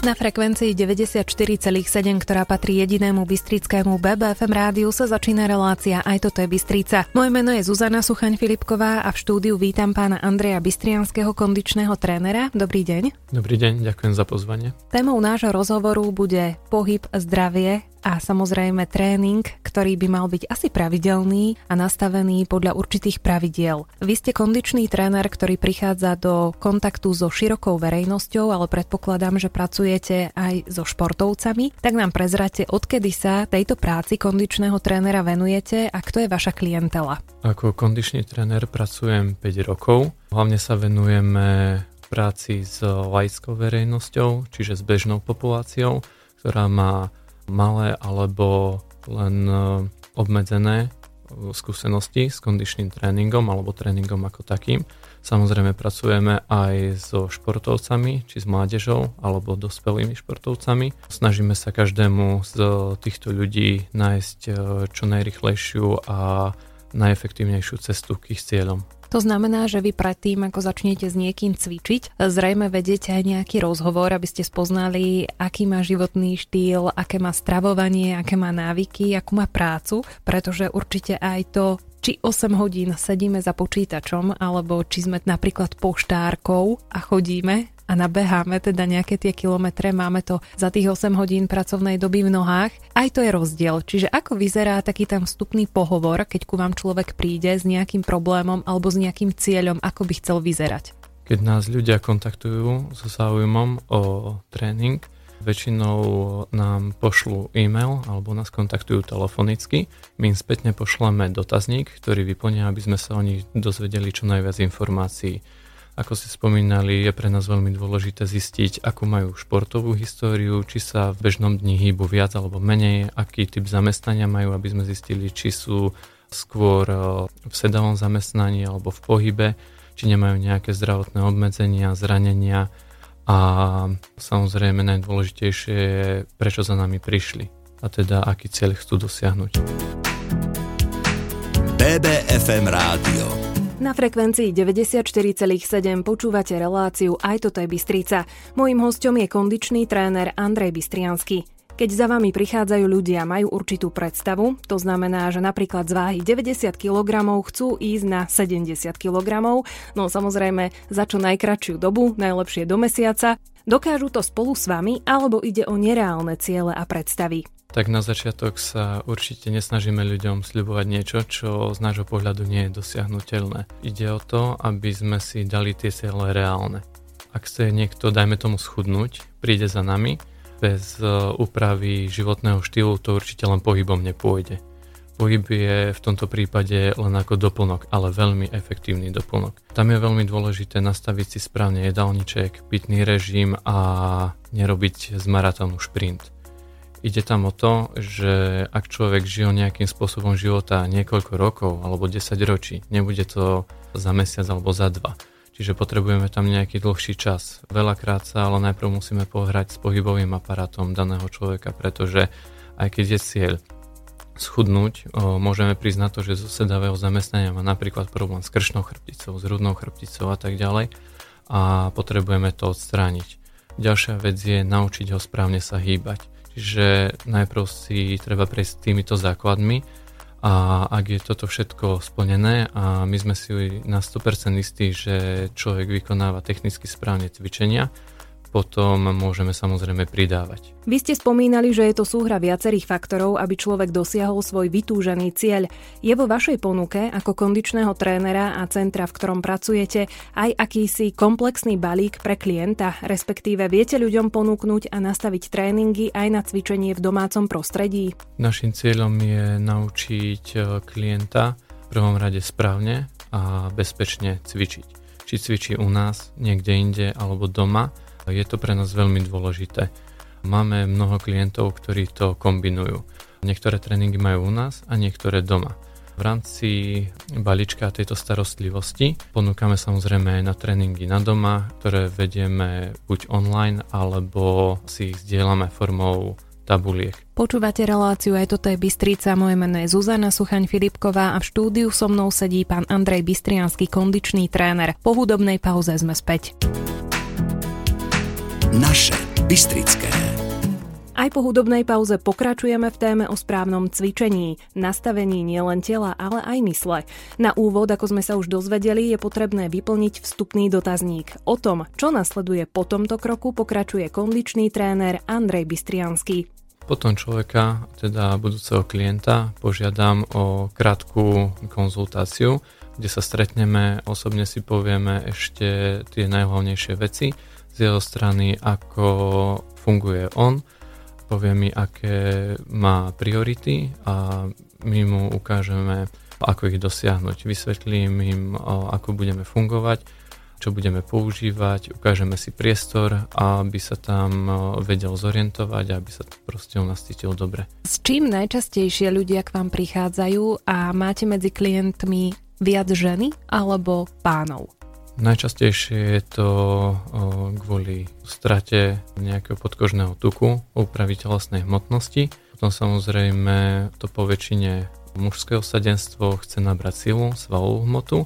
Na frekvencii 94,7, ktorá patrí jedinému bystrickému BBFM rádiu, sa začína relácia Aj toto je Bystrica. Moje meno je Zuzana Suchaň Filipková a v štúdiu vítam pána Andreja Bystrianského kondičného trénera. Dobrý deň. Dobrý deň, ďakujem za pozvanie. Témou nášho rozhovoru bude pohyb, zdravie a samozrejme tréning, ktorý by mal byť asi pravidelný a nastavený podľa určitých pravidiel. Vy ste kondičný tréner, ktorý prichádza do kontaktu so širokou verejnosťou, ale predpokladám, že pracujete aj so športovcami. Tak nám prezrate, odkedy sa tejto práci kondičného trénera venujete a kto je vaša klientela? Ako kondičný tréner pracujem 5 rokov. Hlavne sa venujeme práci s laickou verejnosťou, čiže s bežnou populáciou, ktorá má malé alebo len e, obmedzené e, skúsenosti s kondičným tréningom alebo tréningom ako takým. Samozrejme pracujeme aj so športovcami, či s mládežou alebo dospelými športovcami. Snažíme sa každému z týchto ľudí nájsť e, čo najrychlejšiu a najefektívnejšiu cestu k ich cieľom. To znamená, že vy predtým, ako začnete s niekým cvičiť, zrejme vedete aj nejaký rozhovor, aby ste spoznali, aký má životný štýl, aké má stravovanie, aké má návyky, akú má prácu, pretože určite aj to, či 8 hodín sedíme za počítačom, alebo či sme napríklad poštárkou a chodíme a nabeháme teda nejaké tie kilometre, máme to za tých 8 hodín pracovnej doby v nohách. Aj to je rozdiel. Čiže ako vyzerá taký tam vstupný pohovor, keď ku vám človek príde s nejakým problémom alebo s nejakým cieľom, ako by chcel vyzerať? Keď nás ľudia kontaktujú so záujmom o tréning, väčšinou nám pošlú e-mail alebo nás kontaktujú telefonicky. My im spätne pošleme dotazník, ktorý vyplnia, aby sme sa o nich dozvedeli čo najviac informácií. Ako ste spomínali, je pre nás veľmi dôležité zistiť, akú majú športovú históriu, či sa v bežnom dni hýbu viac alebo menej, aký typ zamestnania majú, aby sme zistili, či sú skôr e, v sedavom zamestnaní alebo v pohybe, či nemajú nejaké zdravotné obmedzenia, zranenia a samozrejme najdôležitejšie je, prečo za nami prišli a teda aký cieľ chcú dosiahnuť. BBFM Rádio na frekvencii 94,7 počúvate reláciu Aj toto je Bystrica. Mojím hostom je kondičný tréner Andrej Bystriansky. Keď za vami prichádzajú ľudia, majú určitú predstavu, to znamená, že napríklad z váhy 90 kg chcú ísť na 70 kg, no samozrejme za čo najkračšiu dobu, najlepšie do mesiaca, dokážu to spolu s vami alebo ide o nereálne ciele a predstavy. Tak na začiatok sa určite nesnažíme ľuďom sľubovať niečo, čo z nášho pohľadu nie je dosiahnutelné. Ide o to, aby sme si dali tie cieľe reálne. Ak chce niekto, dajme tomu schudnúť, príde za nami, bez e, úpravy životného štýlu to určite len pohybom nepôjde. Pohyb je v tomto prípade len ako doplnok, ale veľmi efektívny doplnok. Tam je veľmi dôležité nastaviť si správne jedálniček, pitný režim a nerobiť z maratónu šprint Ide tam o to, že ak človek žil nejakým spôsobom života niekoľko rokov alebo 10 ročí, nebude to za mesiac alebo za dva. Čiže potrebujeme tam nejaký dlhší čas. Veľakrát sa ale najprv musíme pohrať s pohybovým aparátom daného človeka, pretože aj keď je cieľ schudnúť, môžeme priznať to, že zo sedavého zamestnania má napríklad problém s kršnou chrbticou, s hrudnou chrbticou a tak ďalej a potrebujeme to odstrániť. Ďalšia vec je naučiť ho správne sa hýbať Čiže najprv si treba prejsť týmito základmi a ak je toto všetko splnené a my sme si na 100% istí, že človek vykonáva technicky správne cvičenia, potom môžeme samozrejme pridávať. Vy ste spomínali, že je to súhra viacerých faktorov, aby človek dosiahol svoj vytúžený cieľ. Je vo vašej ponuke ako kondičného trénera a centra, v ktorom pracujete, aj akýsi komplexný balík pre klienta, respektíve viete ľuďom ponúknuť a nastaviť tréningy aj na cvičenie v domácom prostredí? Našim cieľom je naučiť e, klienta v prvom rade správne a bezpečne cvičiť. Či cvičí u nás, niekde inde alebo doma, je to pre nás veľmi dôležité. Máme mnoho klientov, ktorí to kombinujú. Niektoré tréningy majú u nás a niektoré doma. V rámci balíčka tejto starostlivosti ponúkame samozrejme aj na tréningy na doma, ktoré vedieme buď online, alebo si ich zdieľame formou tabuliek. Počúvate reláciu aj toto je Bystrica, moje meno je Zuzana Suchaň Filipková a v štúdiu so mnou sedí pán Andrej Bystriansky, kondičný tréner. Po hudobnej pauze sme späť naše. Bystrické. Aj po hudobnej pauze pokračujeme v téme o správnom cvičení, nastavení nielen tela, ale aj mysle. Na úvod, ako sme sa už dozvedeli, je potrebné vyplniť vstupný dotazník. O tom, čo nasleduje po tomto kroku, pokračuje kondičný tréner Andrej Bystriansky. Potom človeka, teda budúceho klienta, požiadam o krátku konzultáciu, kde sa stretneme, osobne si povieme ešte tie najhlavnejšie veci z jeho strany, ako funguje on, povie mi, aké má priority a my mu ukážeme, ako ich dosiahnuť. Vysvetlím im, ako budeme fungovať, čo budeme používať, ukážeme si priestor, aby sa tam vedel zorientovať aby sa proste u nás cítil dobre. S čím najčastejšie ľudia k vám prichádzajú a máte medzi klientmi viac ženy alebo pánov? Najčastejšie je to kvôli strate nejakého podkožného tuku, úpravy telesnej hmotnosti. Potom samozrejme to po väčšine mužské osadenstvo chce nabrať silu, svalovú hmotu,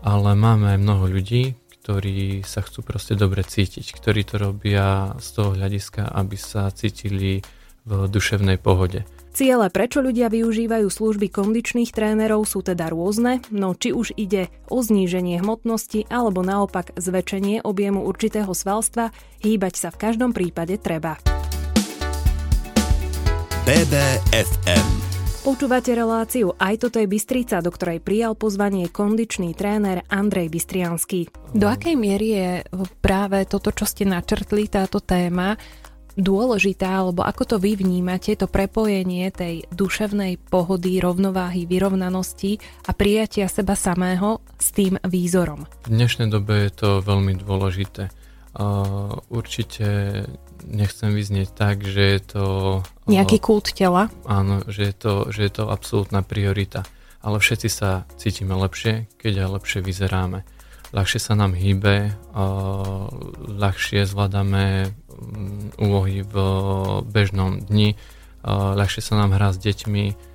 ale máme aj mnoho ľudí, ktorí sa chcú proste dobre cítiť, ktorí to robia z toho hľadiska, aby sa cítili v duševnej pohode. Ciele, prečo ľudia využívajú služby kondičných trénerov sú teda rôzne, no či už ide o zníženie hmotnosti alebo naopak zväčšenie objemu určitého svalstva, hýbať sa v každom prípade treba. BBFM Počúvate reláciu Aj toto je Bystrica, do ktorej prijal pozvanie kondičný tréner Andrej Bystriansky. Do akej miery je práve toto, čo ste načrtli, táto téma, dôležitá, alebo ako to vy vnímate, to prepojenie tej duševnej pohody, rovnováhy, vyrovnanosti a prijatia seba samého s tým výzorom? V dnešnej dobe je to veľmi dôležité. Uh, určite nechcem vyznieť tak, že je to... Nejaký kult tela? Áno, že je to, že je to absolútna priorita. Ale všetci sa cítime lepšie, keď aj lepšie vyzeráme ľahšie sa nám hýbe, ľahšie zvládame mm, úlohy v bežnom dni, ľahšie sa nám hrá s deťmi,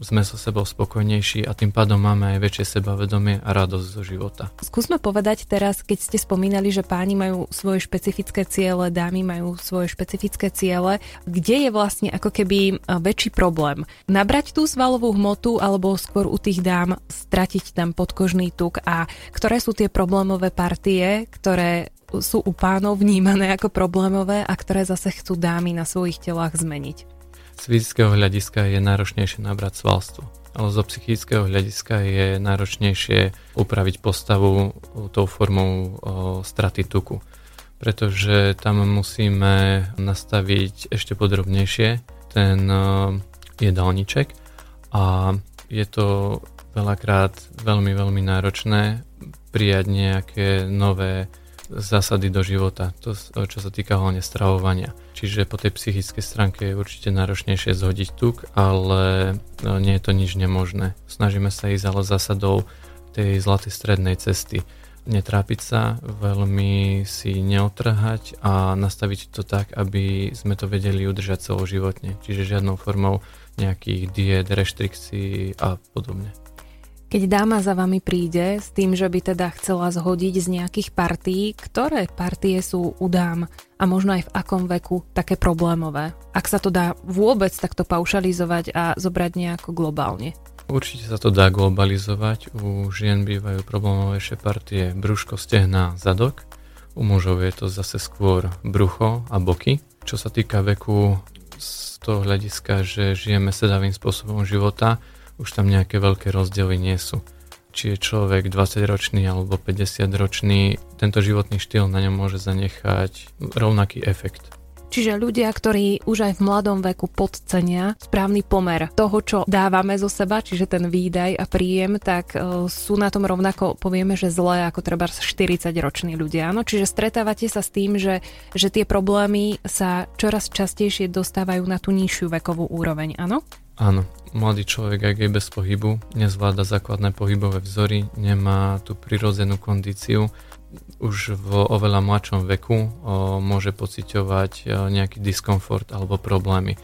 sme so sebou spokojnejší a tým pádom máme aj väčšie sebavedomie a radosť zo života. Skúsme povedať teraz, keď ste spomínali, že páni majú svoje špecifické ciele, dámy majú svoje špecifické ciele, kde je vlastne ako keby väčší problém? Nabrať tú svalovú hmotu alebo skôr u tých dám stratiť ten podkožný tuk a ktoré sú tie problémové partie, ktoré sú u pánov vnímané ako problémové a ktoré zase chcú dámy na svojich telách zmeniť? Z fyzického hľadiska je náročnejšie nabrať svalstvo, ale zo psychického hľadiska je náročnejšie upraviť postavu tou formou straty tuku. Pretože tam musíme nastaviť ešte podrobnejšie ten jedálniček a je to veľakrát veľmi, veľmi náročné prijať nejaké nové zásady do života, to, čo sa týka hlavne stravovania. Čiže po tej psychickej stránke je určite náročnejšie zhodiť tuk, ale no, nie je to nič nemožné. Snažíme sa ísť ale zásadou tej zlatej strednej cesty. Netrápiť sa, veľmi si neotrhať a nastaviť to tak, aby sme to vedeli udržať celoživotne. Čiže žiadnou formou nejakých diet, reštrikcií a podobne. Keď dáma za vami príde s tým, že by teda chcela zhodiť z nejakých partí, ktoré partie sú u dám a možno aj v akom veku také problémové? Ak sa to dá vôbec takto paušalizovať a zobrať nejako globálne? Určite sa to dá globalizovať. U žien bývajú problémovejšie partie brúško, stehna, zadok. U mužov je to zase skôr brucho a boky. Čo sa týka veku z toho hľadiska, že žijeme sedavým spôsobom života, už tam nejaké veľké rozdiely nie sú. Či je človek 20-ročný alebo 50-ročný, tento životný štýl na ňom môže zanechať rovnaký efekt. Čiže ľudia, ktorí už aj v mladom veku podcenia správny pomer toho, čo dávame zo seba, čiže ten výdaj a príjem, tak uh, sú na tom rovnako, povieme, že zlé ako treba 40-roční ľudia. Áno? Čiže stretávate sa s tým, že, že tie problémy sa čoraz častejšie dostávajú na tú nižšiu vekovú úroveň, áno? Áno, mladý človek, ak je bez pohybu, nezvláda základné pohybové vzory, nemá tú prirodzenú kondíciu, už v oveľa mladšom veku o, môže pociťovať nejaký diskomfort alebo problémy,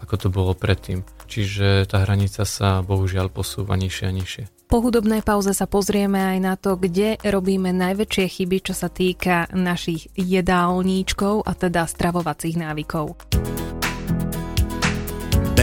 ako to bolo predtým. Čiže tá hranica sa bohužiaľ posúva nižšie a nižšie. Po hudobnej pauze sa pozrieme aj na to, kde robíme najväčšie chyby, čo sa týka našich jedálníčkov a teda stravovacích návykov.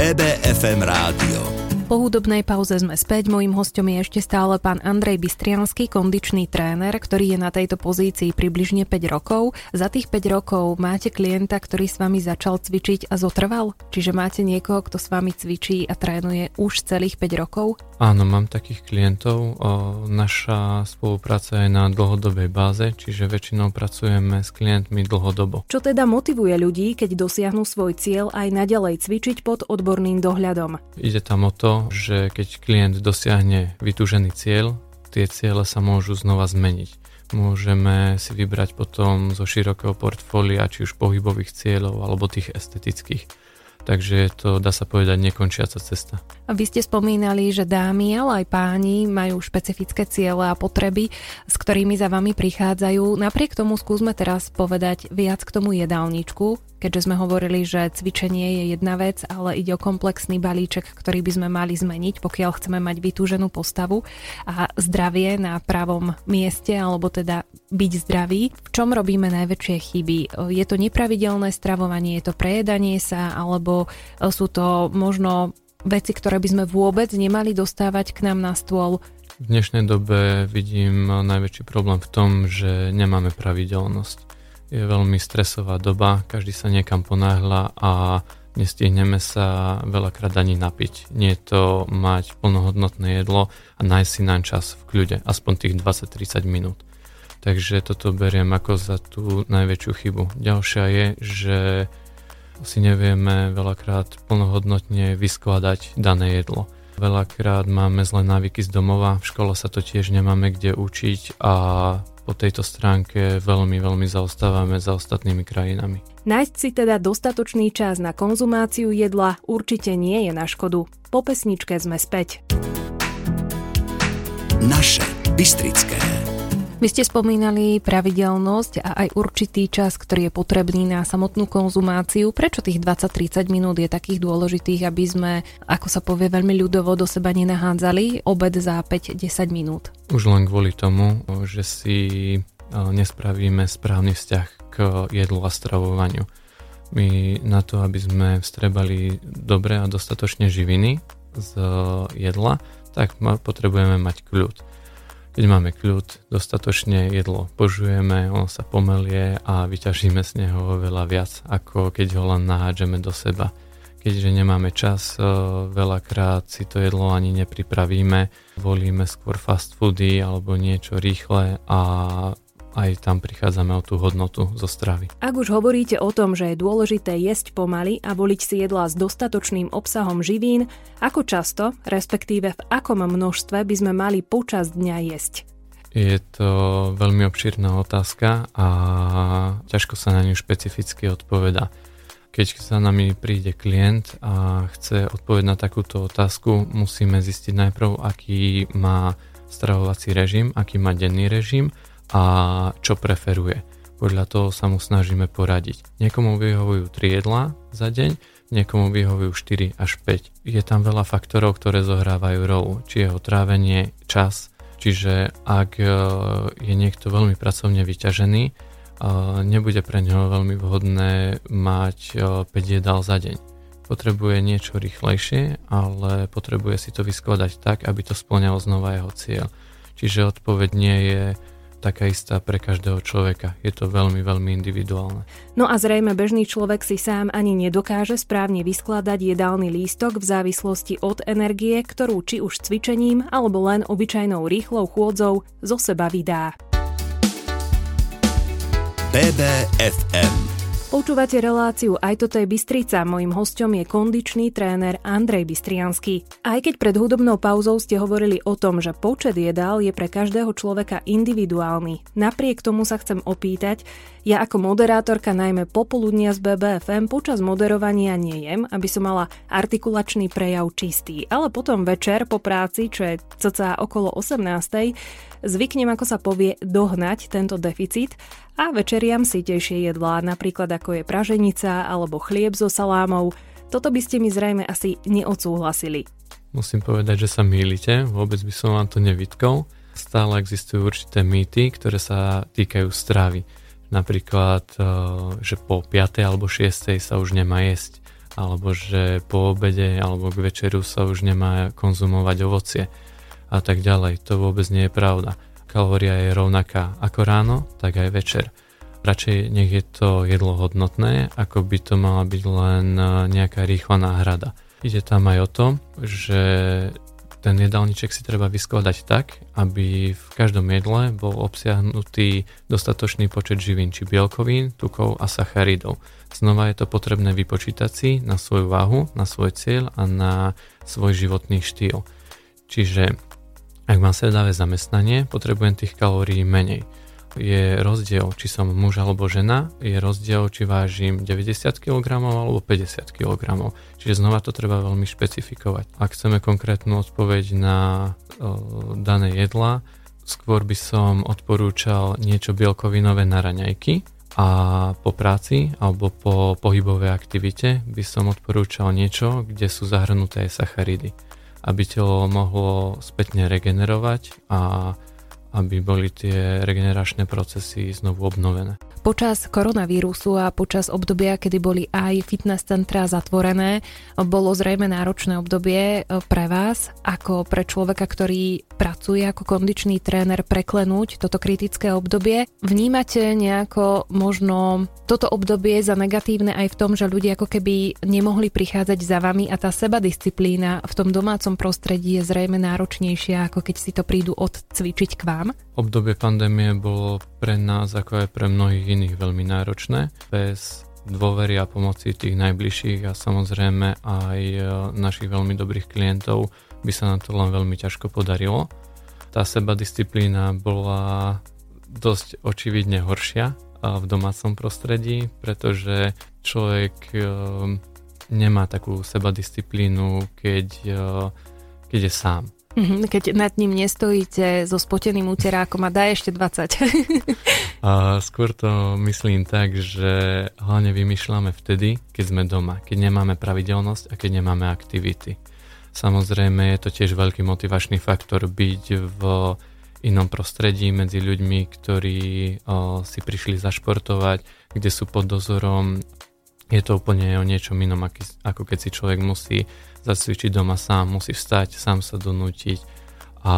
BBFM Rádio po hudobnej pauze sme späť. Mojím hostom je ešte stále pán Andrej Bystriansky, kondičný tréner, ktorý je na tejto pozícii približne 5 rokov. Za tých 5 rokov máte klienta, ktorý s vami začal cvičiť a zotrval? Čiže máte niekoho, kto s vami cvičí a trénuje už celých 5 rokov? Áno, mám takých klientov. Naša spolupráca je na dlhodobej báze, čiže väčšinou pracujeme s klientmi dlhodobo. Čo teda motivuje ľudí, keď dosiahnu svoj cieľ aj naďalej cvičiť pod odborným dohľadom? Ide tam o to, že keď klient dosiahne vytúžený cieľ, tie ciele sa môžu znova zmeniť. Môžeme si vybrať potom zo širokého portfólia, či už pohybových cieľov, alebo tých estetických. Takže je to, dá sa povedať, nekončiaca cesta. Vy ste spomínali, že dámy, ale aj páni majú špecifické ciele a potreby, s ktorými za vami prichádzajú. Napriek tomu skúsme teraz povedať viac k tomu jedálničku, keďže sme hovorili, že cvičenie je jedna vec, ale ide o komplexný balíček, ktorý by sme mali zmeniť, pokiaľ chceme mať vytúženú postavu a zdravie na pravom mieste, alebo teda byť zdravý. V čom robíme najväčšie chyby? Je to nepravidelné stravovanie, je to prejedanie sa, alebo sú to možno veci, ktoré by sme vôbec nemali dostávať k nám na stôl? V dnešnej dobe vidím najväčší problém v tom, že nemáme pravidelnosť je veľmi stresová doba, každý sa niekam ponáhľa a nestihneme sa veľakrát ani napiť. Nie je to mať plnohodnotné jedlo a nájsť si na čas v kľude, aspoň tých 20-30 minút. Takže toto beriem ako za tú najväčšiu chybu. Ďalšia je, že si nevieme veľakrát plnohodnotne vyskladať dané jedlo. Veľakrát máme zlé návyky z domova, v škole sa to tiež nemáme kde učiť a po tejto stránke veľmi, veľmi zaostávame za ostatnými krajinami. Nájsť si teda dostatočný čas na konzumáciu jedla určite nie je na škodu. Po pesničke sme späť. Naše Bystrické. Vy ste spomínali pravidelnosť a aj určitý čas, ktorý je potrebný na samotnú konzumáciu. Prečo tých 20-30 minút je takých dôležitých, aby sme, ako sa povie veľmi ľudovo, do seba nenahádzali obed za 5-10 minút? Už len kvôli tomu, že si e, nespravíme správny vzťah k jedlu a stravovaniu. My na to, aby sme vstrebali dobre a dostatočne živiny z jedla, tak potrebujeme mať kľud keď máme kľud, dostatočne jedlo požujeme, on sa pomelie a vyťažíme z neho oveľa viac, ako keď ho len nahádžeme do seba. Keďže nemáme čas, eh, veľakrát si to jedlo ani nepripravíme, volíme skôr fast foody alebo niečo rýchle a aj tam prichádzame o tú hodnotu zo stravy. Ak už hovoríte o tom, že je dôležité jesť pomaly a voliť si jedlá s dostatočným obsahom živín, ako často, respektíve v akom množstve by sme mali počas dňa jesť? Je to veľmi obšírna otázka a ťažko sa na ňu špecificky odpoveda. Keď za nami príde klient a chce odpovedať na takúto otázku, musíme zistiť najprv, aký má stravovací režim, aký má denný režim a čo preferuje. Podľa toho sa mu snažíme poradiť. Niekomu vyhovujú 3 jedlá za deň, niekomu vyhovujú 4 až 5. Je tam veľa faktorov, ktoré zohrávajú rolu, či jeho trávenie, čas. Čiže ak e, je niekto veľmi pracovne vyťažený, e, nebude pre neho veľmi vhodné mať 5 e, jedál za deň. Potrebuje niečo rýchlejšie, ale potrebuje si to vyskladať tak, aby to splňalo znova jeho cieľ. Čiže odpoveď nie je taká istá pre každého človeka. Je to veľmi, veľmi individuálne. No a zrejme bežný človek si sám ani nedokáže správne vyskladať jedálny lístok v závislosti od energie, ktorú či už cvičením alebo len obyčajnou rýchlou chôdzou zo seba vydá. BBFM Počúvate reláciu Aj toto je Bystrica. Mojím hostom je kondičný tréner Andrej Bystriansky. Aj keď pred hudobnou pauzou ste hovorili o tom, že počet jedál je pre každého človeka individuálny, napriek tomu sa chcem opýtať, ja ako moderátorka najmä popoludnia z BBFM počas moderovania nejem, aby som mala artikulačný prejav čistý, ale potom večer po práci, čo je cca okolo 18 zvyknem, ako sa povie, dohnať tento deficit a večeriam si tejšie jedlá, napríklad ako je praženica alebo chlieb so salámou. Toto by ste mi zrejme asi neodsúhlasili. Musím povedať, že sa mýlite, vôbec by som vám to nevytkol. Stále existujú určité mýty, ktoré sa týkajú stravy. Napríklad, e, že po 5. alebo 6. sa už nemá jesť, alebo že po obede alebo k večeru sa už nemá konzumovať ovocie a tak ďalej. To vôbec nie je pravda. Kalória je rovnaká ako ráno, tak aj večer. Radšej nech je to jedlo hodnotné, ako by to mala byť len e, nejaká rýchla náhrada. Ide tam aj o to, že ten jedálniček si treba vyskladať tak, aby v každom jedle bol obsiahnutý dostatočný počet živín, či bielkovín, tukov a sacharidov. Znova je to potrebné vypočítať si na svoju váhu, na svoj cieľ a na svoj životný štýl. Čiže ak mám sedavé zamestnanie, potrebujem tých kalórií menej je rozdiel, či som muž alebo žena, je rozdiel, či vážim 90 kg alebo 50 kg. Čiže znova to treba veľmi špecifikovať. Ak chceme konkrétnu odpoveď na o, dané jedla, skôr by som odporúčal niečo bielkovinové na raňajky a po práci alebo po pohybovej aktivite by som odporúčal niečo, kde sú zahrnuté sacharidy, aby telo mohlo spätne regenerovať a aby boli tie regeneračné procesy znovu obnovené. Počas koronavírusu a počas obdobia, kedy boli aj fitness centra zatvorené, bolo zrejme náročné obdobie e, pre vás, ako pre človeka, ktorý pracuje ako kondičný tréner, preklenúť toto kritické obdobie. Vnímate nejako možno toto obdobie za negatívne aj v tom, že ľudia ako keby nemohli prichádzať za vami a tá seba disciplína v tom domácom prostredí je zrejme náročnejšia, ako keď si to prídu odcvičiť k vám? Obdobie pandémie bolo pre nás, ako aj pre mnohých iných, veľmi náročné. Bez dôvery a pomoci tých najbližších a samozrejme aj e, našich veľmi dobrých klientov by sa nám to len veľmi ťažko podarilo. Tá seba disciplína bola dosť očividne horšia v domácom prostredí, pretože človek e, nemá takú seba disciplínu, keď, e, keď je sám keď nad ním nestojíte so spoteným úterákom a daj ešte 20. a skôr to myslím tak, že hlavne vymýšľame vtedy, keď sme doma, keď nemáme pravidelnosť a keď nemáme aktivity. Samozrejme je to tiež veľký motivačný faktor byť v inom prostredí medzi ľuďmi, ktorí o, si prišli zašportovať, kde sú pod dozorom. Je to úplne o niečom inom, ako keď si človek musí zacvičiť doma sám, musí vstať, sám sa donútiť a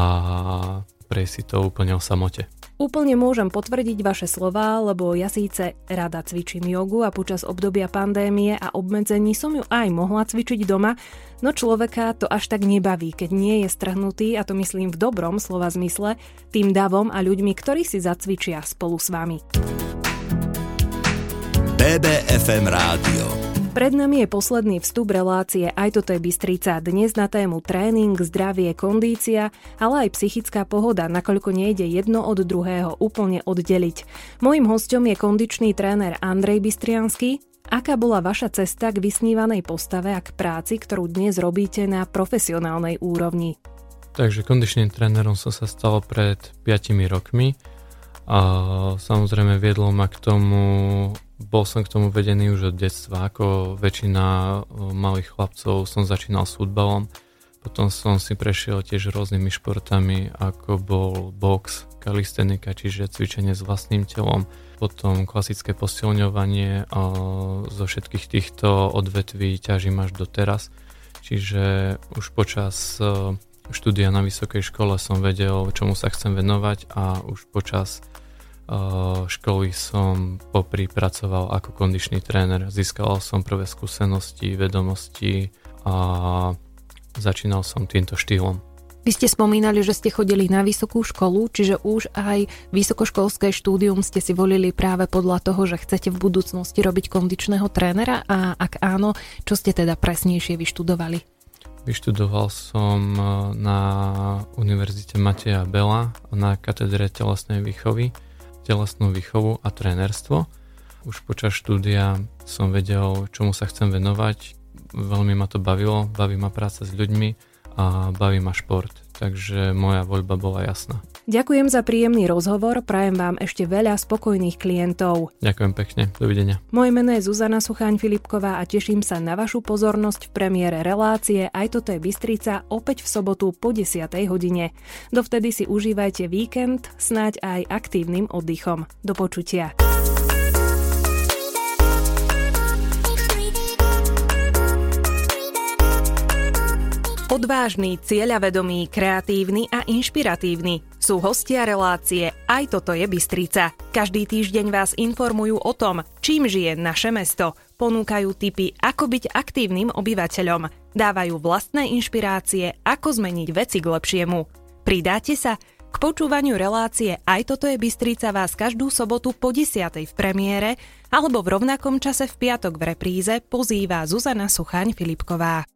prejsť si to úplne o samote. Úplne môžem potvrdiť vaše slova, lebo ja síce rada cvičím jogu a počas obdobia pandémie a obmedzení som ju aj mohla cvičiť doma, no človeka to až tak nebaví, keď nie je strhnutý, a to myslím v dobrom slova zmysle, tým davom a ľuďmi, ktorí si zacvičia spolu s vami. BBFM Rádio pred nami je posledný vstup relácie Aj toto je Bystrica. Dnes na tému tréning, zdravie, kondícia, ale aj psychická pohoda, nakoľko nejde jedno od druhého úplne oddeliť. Mojím hostom je kondičný tréner Andrej Bystriansky. Aká bola vaša cesta k vysnívanej postave a k práci, ktorú dnes robíte na profesionálnej úrovni? Takže kondičným trénerom som sa stal pred 5 rokmi a samozrejme viedlo ma k tomu bol som k tomu vedený už od detstva, ako väčšina malých chlapcov som začínal s futbalom, potom som si prešiel tiež rôznymi športami, ako bol box, kalistenika, čiže cvičenie s vlastným telom, potom klasické posilňovanie a zo všetkých týchto odvetví ťažím až do teraz. Čiže už počas štúdia na vysokej škole som vedel, čomu sa chcem venovať a už počas školy som popri pracoval ako kondičný tréner. Získal som prvé skúsenosti, vedomosti a začínal som týmto štýlom. Vy ste spomínali, že ste chodili na vysokú školu, čiže už aj vysokoškolské štúdium ste si volili práve podľa toho, že chcete v budúcnosti robiť kondičného trénera a ak áno, čo ste teda presnejšie vyštudovali? Vyštudoval som na Univerzite Mateja Bela na katedre telesnej výchovy telesnú výchovu a trénerstvo. Už počas štúdia som vedel, čomu sa chcem venovať. Veľmi ma to bavilo, baví ma práca s ľuďmi a baví ma šport. takže moja voľba bola jasná. Ďakujem za príjemný rozhovor, prajem vám ešte veľa spokojných klientov. Ďakujem pekne, dovidenia. Moje meno je Zuzana Sucháň Filipková a teším sa na vašu pozornosť v premiére relácie Aj toto je Bystrica opäť v sobotu po 10. hodine. Dovtedy si užívajte víkend, snáď aj aktívnym oddychom. Do počutia. Odvážny, cieľavedomý, kreatívny a inšpiratívny sú hostia relácie Aj toto je Bystrica. Každý týždeň vás informujú o tom, čím žije naše mesto. Ponúkajú tipy, ako byť aktívnym obyvateľom. Dávajú vlastné inšpirácie, ako zmeniť veci k lepšiemu. Pridáte sa? K počúvaniu relácie Aj toto je Bystrica vás každú sobotu po 10. v premiére alebo v rovnakom čase v piatok v repríze pozýva Zuzana Suchaň Filipková.